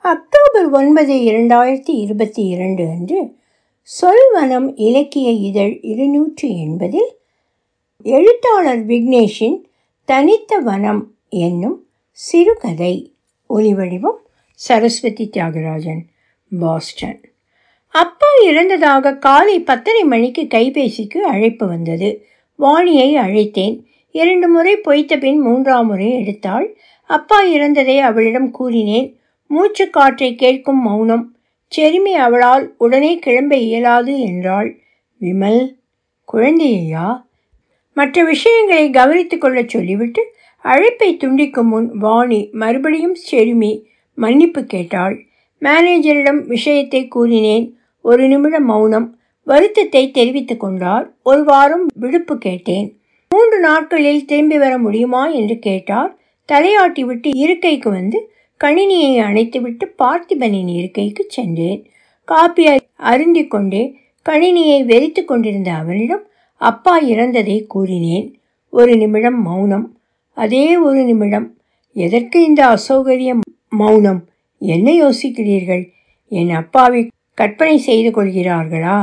October ஒன்பது இரண்டாயிரத்தி இருபத்தி இரண்டு அன்று சொல்வனம் இலக்கிய இதழ் இருநூற்றி எண்பதில் எழுத்தாளர் விக்னேஷின் தனித்த வனம் என்னும் சிறுகதை ஒலிவடிவம் சரஸ்வதி தியாகராஜன் பாஸ்டன். அப்பா இறந்ததாக காலை பத்தரை மணிக்கு கைபேசிக்கு அழைப்பு வந்தது. வாணியை அழைத்தேன். இரண்டு முறை பொய்த்த பின் மூன்றாம் முறை எடுத்தாள். அப்பா இறந்ததை அவளிடம் கூறினேன். மூச்சு காற்றை கேட்கும் மௌனம். செருமி அவளால் உடனே கிளம்ப இயலாது என்றாள். விமல் குழந்தையா மற்ற விஷயங்களை கவனித்துக் கொள்ள சொல்லிவிட்டு அழைப்பை துண்டிக்கும் முன் வாணி மறுபடியும் செருமி மன்னிப்பு கேட்டாள். மேனேஜரிடம் விஷயத்தை கூறினேன். ஒரு நிமிடம் மௌனம். வருத்தத்தை தெரிவித்துக் கொண்டார். ஒரு வாரம் விடுப்பு கேட்டேன். மூன்று நாட்களில் திரும்பி வர முடியுமா? என்று கேட்டார். தலையாட்டி விட்டு இருக்கைக்கு வந்து கணினியை அணைத்துவிட்டு பார்த்திபனின் இருக்கைக்கு சென்றேன். காப்பியை அருந்தி கொண்டே கணினியை வெறித்து கொண்டிருந்த அவனிடம் அப்பா இறந்ததை கூறினேன். ஒரு நிமிடம் மௌனம். அதே ஒரு நிமிடம். எதற்கு இந்த அசௌகரிய மௌனம்? என்ன யோசிக்கிறீர்கள்? என் அப்பாவை கற்பனை செய்து கொள்கிறார்களா?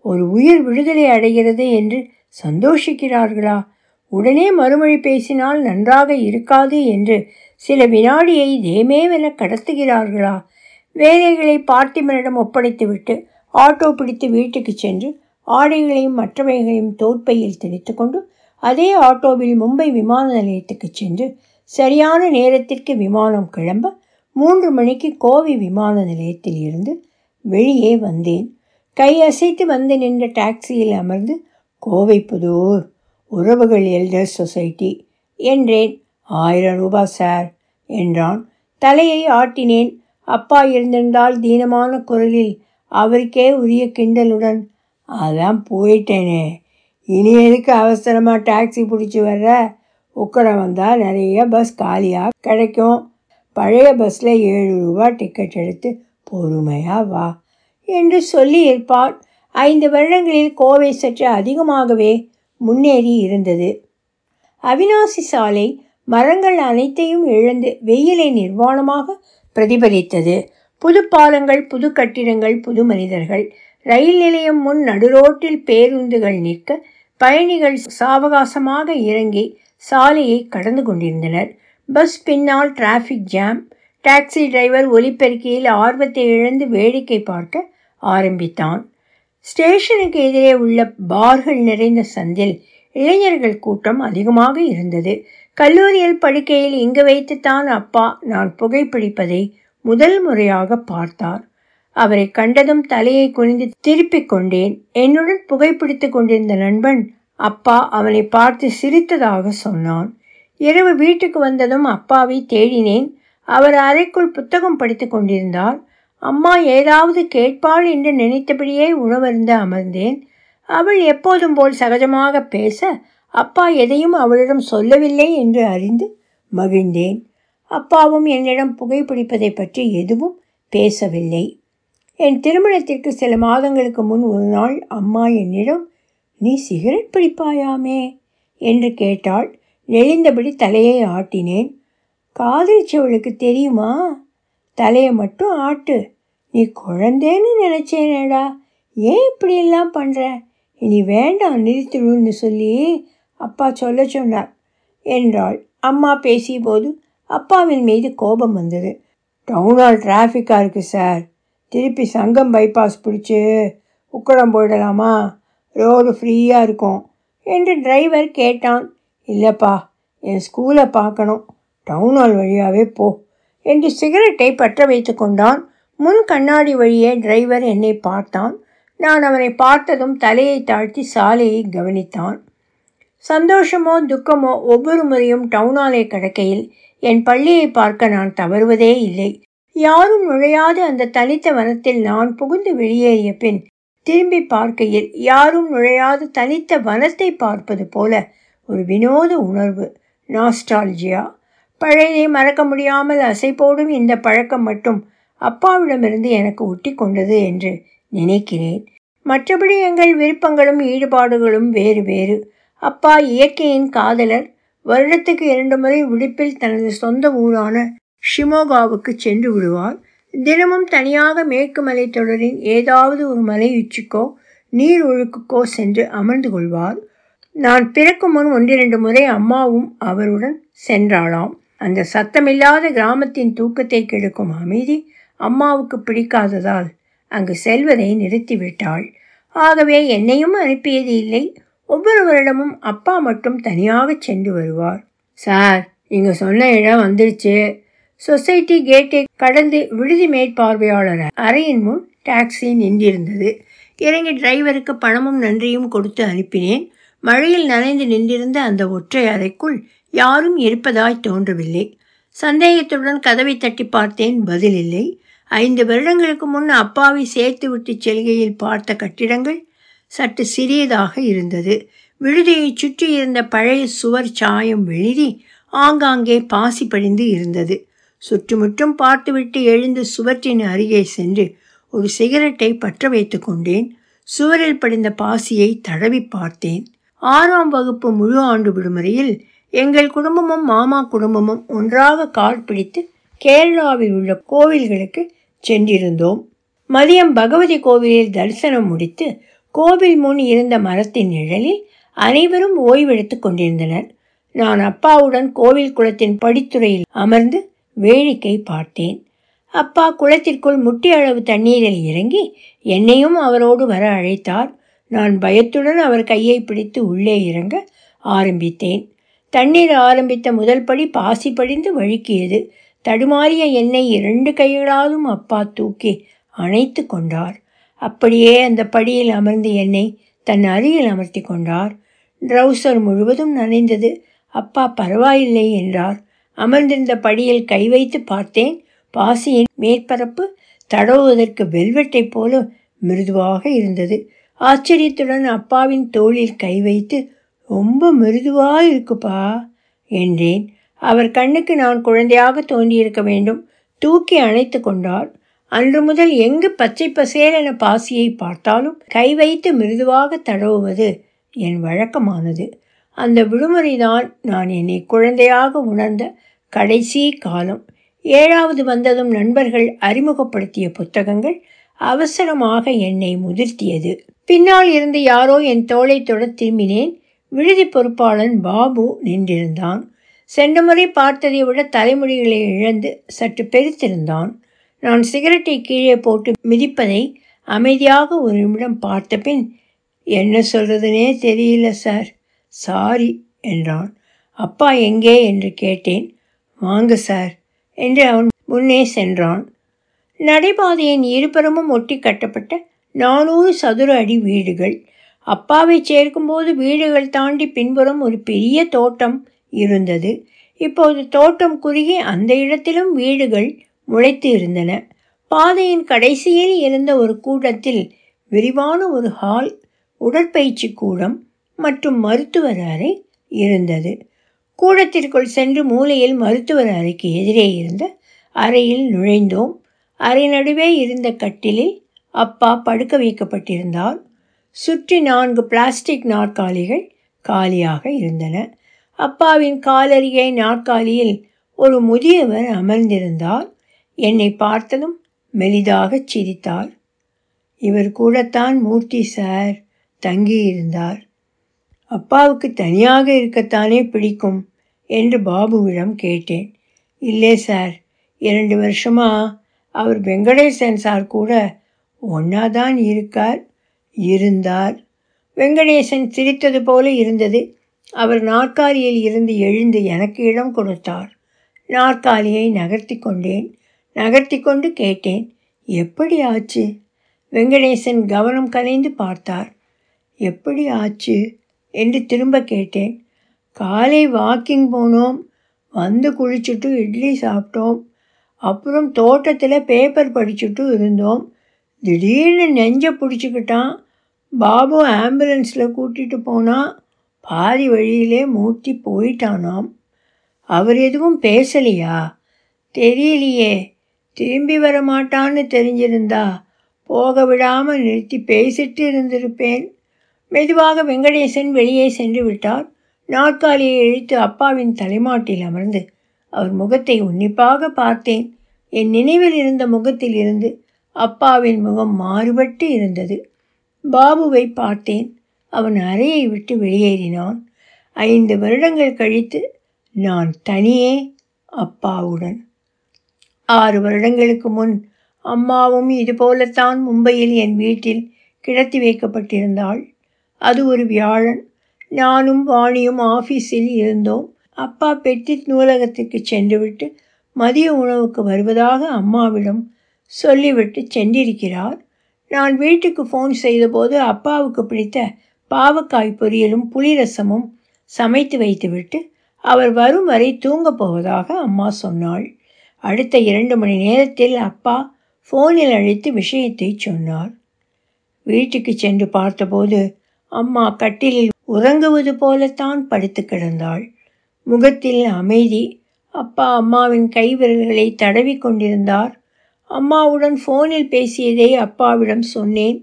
ஒரு உயிர் விடுதலை அடைகிறது என்று சந்தோஷிக்கிறார்களா? உடனே மறுமொழி பேசினால் நன்றாக இருக்காது என்று சில வினாடியை தேமேவென கடத்துகிறார்களா? வேலைகளை பார்த்திபனிடம் ஒப்படைத்துவிட்டு ஆட்டோ பிடித்து வீட்டுக்கு சென்று ஆடைகளையும் மற்றவைகளையும் தோற்பையில் திணித்து கொண்டு அதே ஆட்டோவில் மும்பை விமான நிலையத்துக்கு சென்று சரியான நேரத்திற்கு விமானம் கிளம்ப மூன்று மணிக்கு கோவை விமான நிலையத்தில் இருந்து வெளியே வந்தேன். கை அசைத்து வந்து நின்ற டாக்ஸியில் அமர்ந்து கோவை புதூர் உறவுகள் எல்டர் சொசைட்டி என்றேன். ஆயிரம் ரூபாய் சார் என்றான். தலையை ஆட்டினேன். அப்பா இருந்திருந்தால் தீனமான குரலில் அவருக்கே உரிய கிண்டலுடன் அதான் போயிட்டேனே. இனி எதுக்கு அவசரமாக டாக்ஸி பிடிச்சி வர்ற? உக்கட வந்தால் நிறைய பஸ் காலியாக கிடைக்கும். பழைய பஸ்ஸில் ஏழு ரூபா டிக்கெட் எடுத்து பொறுமையாக வா என்று சொல்லியிருப்பார் ஐந்து வருடங்களில் கோவை சற்று அதிகமாகவே முன்னேறி இருந்தது. அவினாசி சாலை மரங்கள் அனைத்தையும் இழந்து வெயிலை நிர்வாணமாக பிரதிபலித்தது. புது பாலங்கள் புது கட்டிடங்கள் புது மனிதர்கள். ரயில் நிலையம் முன் நடுரோட்டில் பேருந்துகள் நிற்க பயணிகள் சாவகாசமாக இறங்கி சாலையை கடந்து கொண்டிருந்தனர். பஸ் பின்னால் டிராஃபிக் ஜாம் டாக்ஸி டிரைவர் ஒலிபெருக்கியில் ஆர்வத்தை இழந்து வேடிக்கை பார்க்க ஆரம்பித்தான். ஸ்டேஷனுக்கு எதிரே உள்ள பார்கள் நிறைந்த சந்தில் இளைஞர்கள் கூட்டம் அதிகமாக இருந்தது. கல்லூரியில் படுக்கையில் இங்கு வைத்துத்தான் அப்பா நான் புகைப்பிடிப்பதை முதல் முறையாக பார்த்தார். அவரை கண்டதும் தலையை குனிந்து திருப்பிக் கொண்டேன். என்னுடன் புகைப்பிடித்து கொண்டிருந்த நண்பன் அப்பா அவனை பார்த்து சிரித்ததாக சொன்னான். இரவு வீட்டுக்கு வந்ததும் அப்பாவை தேடினேன். அவர் அறைக்குள் புத்தகம் படித்து கொண்டிருந்தார். அம்மா ஏதாவது கேட்பாள் என்று நினைத்தபடியே உணவருந்த அமர்ந்தேன். அவள் எப்போதும் போல் சகஜமாக பேச அப்பா எதையும் அவளிடம் சொல்லவில்லை என்று அறிந்து மகிழ்ந்தேன். அப்பாவும் என்னிடம் புகைப்பிடிப்பதை பற்றி எதுவும் பேசவில்லை. என் திருமணத்திற்கு சில மாதங்களுக்கு முன் ஒரு நாள் அம்மா என்னிடம் நீ சிகரெட் பிடிப்பாயாமே? என்று கேட்டாள். நெளிந்தபடி தலையை ஆட்டினேன். காதலிச்சவளுக்கு தெரியுமா? தலையை மட்டும் ஆட்டு. நீ குழந்தேன்னு நினச்சேனேடா. ஏன் இப்படியெல்லாம் பண்ணுற இனி வேண்டாம் நிறுத்திடுன்னு சொல்லி அப்பா சொல்ல சொன்னார். என்றாள். அம்மா பேசிய போது அப்பாவின் மீது கோபம் வந்தது. டவுனால் டிராஃபிக்காக இருக்குது சார். திருப்பி சங்கம் பைபாஸ் பிடிச்சி உக்கடம் போயிடலாமா? ரோடு ஃப்ரீயாக இருக்கும் என்று டிரைவர் கேட்டான். இல்லைப்பா என் ஸ்கூலை பார்க்கணும். டவுனால் வழியாகவே போ என்று சிகரெட்டை பற்ற வைத்து கொண்டான். முன் கண்ணாடி வழியே டிரைவர் என்னை பார்த்தான். நான் அவனை பார்த்ததும் தலையை தாழ்த்தி சாலையை கவனித்தான். சந்தோஷமோ துக்கமோ ஒவ்வொரு முறையும் டவுனாலே கடக்கையில் என் பள்ளியை பார்க்க நான் தவறுவதே இல்லை. யாரும் நுழையாத அந்த தனித்த வனத்தில் நான் புகுந்து வெளியேறிய பின் திரும்பி பார்க்கையில் யாரும் நுழையாத தனித்த வனத்தை பார்ப்பது போல ஒரு வினோத உணர்வு நாஸ்டால்ஜியா பழையதை மறக்க முடியாமல் அசைப்போடும் இந்த பழக்கம் மட்டும் அப்பாவிடமிருந்து எனக்கு ஒட்டி கொண்டது என்று நினைக்கிறேன். மற்றபடி எங்கள் விருப்பங்களும் ஈடுபாடுகளும் வேறு வேறு. அப்பா இயற்கையின் காதலர் வருடத்துக்கு இரண்டு முறை விடுப்பில் தனது சொந்த ஊரான ஷிமோகாவுக்கு சென்று விடுவார். தினமும் தனியாக மேற்கு மலைத்தொடரின் ஏதாவது ஒரு மலை உச்சிக்கோ நீர் ஒழுக்குக்கோ சென்று அமர்ந்து கொள்வார். நான் பிறக்கும் முன் ஒன்றிரண்டு முறை அம்மாவும் அவருடன் சென்றாளாம். அந்த சத்தமில்லாத கிராமத்தின் தூக்கத்தை கெடுக்கும் அமைதி அம்மாவுக்கு பிடிக்காததால் அங்கு செல்வதை நிறுத்திவிட்டாள். ஆகவே என்னையும் அனுப்பியது இல்லை. ஒவ்வொரு வருடமும் அப்பா மட்டும் தனியாக சென்று வருவார். சார் நீங்கள் சொன்ன இடம் வந்துடுச்சு சொசைட்டி கேட்டை கடந்து விடுதி மேற்பார்வையாளர் அறையின் முன் டாக்ஸி நின்றிருந்தது. இறங்கி டிரைவருக்கு பணமும் நன்றியும் கொடுத்து அனுப்பினேன். மழையில் நனைந்து நின்றிருந்த அந்த ஒற்றை அறைக்குள் யாரும் இருப்பதாய் தோன்றவில்லை. சந்தேகத்துடன் கதவை தட்டி பார்த்தேன் பதில் இல்லை. ஐந்து வருடங்களுக்கு முன் அப்பாவை சேர்த்து விட்டு செல்கையில் பார்த்த கட்டிடங்கள் சற்று சிறியதாக இருந்தது. விடுதியை சுற்றி இருந்த பழைய சுவர் சாயம் வெளிரி ஆங்காங்கே பாசி படிந்து இருந்தது. சுற்றுமுற்றும் பார்த்துவிட்டு எழுந்து சுவற்றின் அருகே சென்று ஒரு சிகரெட்டை பற்ற வைத்து கொண்டேன். சுவரில் படிந்த பாசியை தடவி பார்த்தேன். ஆறாம் வகுப்பு முழு ஆண்டு விடுமுறையில் எங்கள் குடும்பமும் மாமா குடும்பமும் ஒன்றாக கால் பிடித்து கேரளாவில் உள்ள கோவில்களுக்கு சென்றிருந்தோம். மதியம் பகவதி கோவிலில் தரிசனம் முடித்து கோவில் முன் இருந்த மரத்தின் நிழலில் அனைவரும் ஓய்வெடுத்து கொண்டிருந்தனர். நான் அப்பாவுடன் கோவில் குளத்தின் படித்துறையில் அமர்ந்து வேடிக்கை பார்த்தேன். அப்பா குளத்திற்குள் முட்டி அளவு தண்ணீரில் இறங்கி என்னையும் அவரோடு வர அழைத்தார். நான் பயத்துடன் அவர் கையை பிடித்து உள்ளே இறங்க ஆரம்பித்தேன். தண்ணீர் ஆரம்பித்த முதல் படி பாசி படிந்து வழுக்கியது. தடுமாறிய என்னை இரண்டு கைகளாலும் அப்பா தூக்கி அணைத்து கொண்டார். அப்படியே அந்த படியில் அமர்ந்து என்னை தன் அருகில் அமர்த்தி கொண்டார். ட்ரௌசர் முழுவதும் நனைந்தது. அப்பா பரவாயில்லை என்றார். அமர்ந்திருந்த படியில் கை வைத்து பார்த்தேன். பாசியின் மேற்பரப்பு தடவுவதற்கு வெல்வெட்டை போல மிருதுவாக இருந்தது. ஆச்சரியத்துடன் அப்பாவின் தோளில் கை வைத்து ரொம்ப மிருதுவாக இருக்குப்பா என்றேன். அவர் கண்ணுக்கு நான் குழந்தையாக தோன்றியிருக்க வேண்டும். தூக்கி அணைத்து கொண்டார். அன்று முதல் எங்கு பச்சை பசேலென பாசியை பார்த்தாலும் கை வைத்து மிருதுவாக தடவுவது என் வழக்கமானது. அந்த விடுமுறைதான் நான் என்னை குழந்தையாக உணர்ந்த கடைசி காலம். ஏழாவது வந்ததும் நண்பர்கள் அறிமுகப்படுத்திய புத்தகங்கள் அவசரமாக என்னை முதிர்த்தியது. பின்னால் இருந்து யாரோ என் தோளை தொட திரும்பினேன். விடுதி பொறுப்பாளன் பாபு நின்றிருந்தான். சென்ற முறை பார்த்ததை விட தலைமுடிகளை இழந்து சற்று பெருத்திருந்தான். நான் சிகரெட்டை கீழே போட்டு மிதிப்பதை அமைதியாக ஒரு நிமிடம் பார்த்த பின் என்ன சொல்கிறதுனே தெரியல சார். சாரி என்றான். அப்பா எங்கே? என்று கேட்டேன். வாங்க சார் என்று அவன் முன்னே சென்றான். நடைபாதையின் இருபுறமும் ஒட்டி கட்டப்பட்ட நானூறு சதுர அடி வீடுகள். அப்பாவை சேர்க்கும்போது வீடுகள் தாண்டி பின்புறம் ஒரு பெரிய தோட்டம் இருந்தது. இப்போது தோட்டம் குறுகி அந்த இடத்திலும் வீடுகள் முளைத்து இருந்தன. பாதையின் கடைசியில் இருந்த ஒரு கூடத்தில் விரிவான ஒரு ஹால் உடற்பயிற்சி கூடம் மற்றும் மருத்துவர் அறை இருந்தது. கூடத்திற்குள் சென்று மூலையில் மருத்துவர் அறைக்கு எதிரே இருந்த அறையில் நுழைந்தோம். அறை நடுவே இருந்த கட்டிலில் அப்பா படுக்க வைக்கப்பட்டிருந்தார். சுற்றி நான்கு பிளாஸ்டிக் நாற்காலிகள் காலியாக இருந்தன. அப்பாவின் காலருகே நாற்காலியில் ஒரு முதியவர் அமர்ந்திருந்தார். என்னை பார்த்ததும் மெலிதாகச் சிரித்தார் இவர் கூடத்தான் மூர்த்தி சார் தங்கியிருந்தார். அப்பாவுக்கு தனியாக இருக்கத்தானே பிடிக்கும் என்று பாபுவிடம் கேட்டேன். இல்லை சார் இரண்டு வருஷமா அவர் வெங்கடேசன் சார் கூட ஒன்றா தான் இருக்கார் இருந்தார். வெங்கடேசன் சிரித்தது போல இருந்தது. அவர் நாற்காலியில் இருந்து எழுந்து எனக்கு இடம் கொடுத்தார். நாற்காலியை நகர்த்தி கொண்டேன். நகர்த்தி கொண்டு கேட்டேன். எப்படி ஆச்சு? வெங்கடேசன் கவனம் கலைந்து பார்த்தார். எப்படி ஆச்சு? என்று திரும்ப கேட்டேன். காலை வாக்கிங் போனோம். வந்து குளிச்சுட்டு இட்லி சாப்பிட்டோம். அப்புறம் தோட்டத்தில் பேப்பர் படிச்சுட்டு இருந்தோம். திடீர்னு நெஞ்சை பிடிச்சிக்கிட்டான். பாபு ஆம்புலன்ஸில் கூட்டிகிட்டு போனால் பாதி வழியிலே மூர்த்தி போயிட்டானாம். அவர் எதுவும் பேசலையா? தெரியலையே. திரும்பி வர மாட்டான்னு தெரிஞ்சிருந்தா போக விடாமல் நிறுத்தி பேசிட்டு இருந்திருப்பேன். மெதுவாக வெங்கடேசன் வெளியே சென்று விட்டார். நாற்காலியை இழுத்து அப்பாவின் தலைமாட்டில் அமர்ந்து அவர் முகத்தை உன்னிப்பாக பார்த்தேன். என் நினைவில் இருந்த முகத்தில் இருந்து அப்பாவின் முகம் மாறுபட்டு இருந்தது. பாபுவை பார்த்தேன். அவன் அறையை விட்டு வெளியேறினான். ஐந்து வருடங்கள் கழித்து நான் தனியே அப்பாவுடன் ஆறு வருடங்களுக்கு முன் அம்மாவும் இதுபோலத்தான் மும்பையில் என் வீட்டில் கிடத்தி வைக்கப்பட்டிருந்தாள். அது ஒரு வியாழன். நானும் வாணியும் ஆஃபீஸில் இருந்தோம். அப்பா பெட்டி நூலகத்துக்கு சென்றுவிட்டு மதிய உணவுக்கு வருவதாக அம்மாவிடம் சொல்லிவிட்டு சென்றிருக்கிறார். நான் வீட்டுக்கு ஃபோன் செய்தபோது அப்பாவுக்கு பிடித்த பாவக்காய் பொரியலும் புளிரசமும் சமைத்து வைத்துவிட்டு அவர் வரும் வரை தூங்கப் போவதாக அம்மா சொன்னாள். அடுத்த இரண்டு மணி நேரத்தில் அப்பா ஃபோனில் அழைத்து விஷயத்தை சொன்னார். வீட்டுக்கு சென்று பார்த்தபோது அம்மா கட்டிலில் உறங்குவது போலத்தான் படுத்து கிடந்தாள். முகத்தில் அமைதி. அப்பா அம்மாவின் கைவிரல்களை தடவி கொண்டிருந்தார். அம்மாவுடன் ஃபோனில் பேசியதை அப்பாவிடம் சொன்னேன்.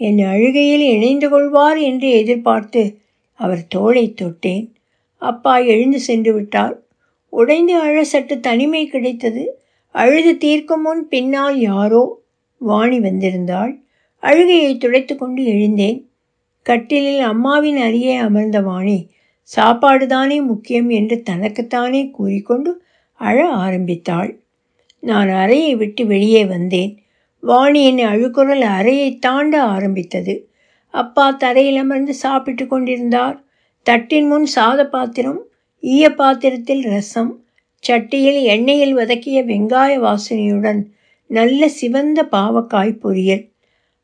என் அழுகையில் இணைந்து கொள்வார் என்று எதிர்பார்த்து அவர் தோளை தொட்டேன். அப்பா எழுந்து சென்று விட்டார். உடைந்து அழ சற்று தனிமை கிடைத்தது. அழுது தீர்க்கும் முன் பின்னால் யாரோ வாணி வந்திருந்தாள். அழுகையை துடைத்து கொண்டு எழுந்தேன். கட்டிலில் அம்மாவின் அருகே அமர்ந்த வாணி சாப்பாடு தானே முக்கியம் என்று தனக்குத்தானே கூறிக்கொண்டு அழ ஆரம்பித்தாள். நான் அறையை விட்டு வெளியே வந்தேன். வாணியின் அழுக்குரல் அறையை தாண்ட ஆரம்பித்தது. அப்பா தரையில் அமர்ந்து சாப்பிட்டு கொண்டிருந்தார். தட்டின் முன் சாத பாத்திரம் ஈய பாத்திரத்தில் ரசம் சட்டியில் எண்ணெயில் வதக்கிய வெங்காய வாசனையுடன் நல்ல சிவந்த பாவக்காய் பொரியல்.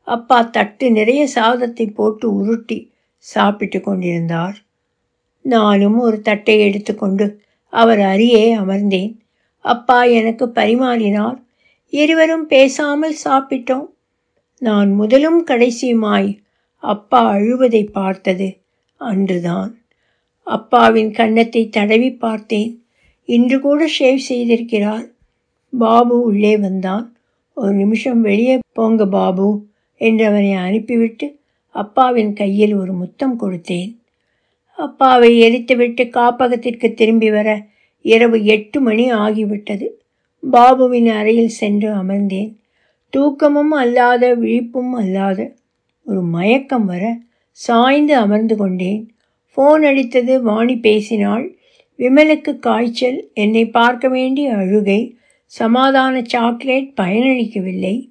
அப்பா தட்டு நிறைய சாதத்தை போட்டு உருட்டி சாப்பிட்டு கொண்டிருந்தார். நானும் ஒரு தட்டை எடுத்துக்கொண்டு அவர் அருகே அமர்ந்தேன். அப்பா எனக்கு பரிமாறினார். இருவரும் பேசாமல் சாப்பிட்டோம். நான் முதலும் கடைசியுமாய் அப்பா அழுவதை பார்த்தது அன்றுதான். அப்பாவின் கன்னத்தை தடவி பார்த்தேன். இன்று கூட ஷேவ் செய்திருக்கிறார். பாபு உள்ளே வந்தான். ஒரு நிமிஷம் வெளியே போங்க பாபு என்றவனை அனுப்பிவிட்டு அப்பாவின் கையில் ஒரு முத்தம் கொடுத்தேன். அப்பாவை எரித்துவிட்டு காப்பகத்திற்கு திரும்பி வர இரவு எட்டு மணி ஆகிவிட்டது. பாபுவின் அறையில் சென்று அமர்ந்தேன். தூக்கமும் அல்லாத விழிப்பும் அல்லாத ஒரு மயக்கம் வர சாய்ந்து அமர்ந்து கொண்டேன். ஃபோன் அடித்தது வாணி பேசினாள். விமலுக்கு காய்ச்சல் என்னை பார்க்க வேண்டிய அழுகை சமாதான சாக்லேட் பயனளிக்கவில்லை.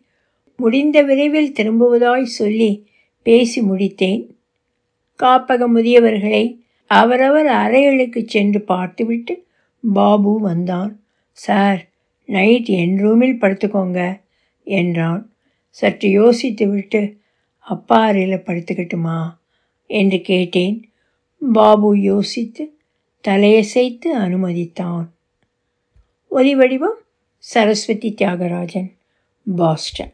முடிந்த விரைவில் திரும்புவதாய் சொல்லி பேசி முடித்தேன். காப்பக முதியவர்களை அவரவர் அறைகளுக்கு சென்று பார்த்துவிட்டு பாபு வந்தான். சார் நைட் என் ரூமில் படுத்துக்கோங்க என்றான். சற்று யோசித்துவிட்டு அப்பா அறையில் படுத்துக்கட்டுமா? என்று கேட்டேன். பாபு யோசித்து தலையசைத்து அனுமதித்தான். ஒலி வடிவம் சரஸ்வதி தியாகராஜன் பாஸ்டன்.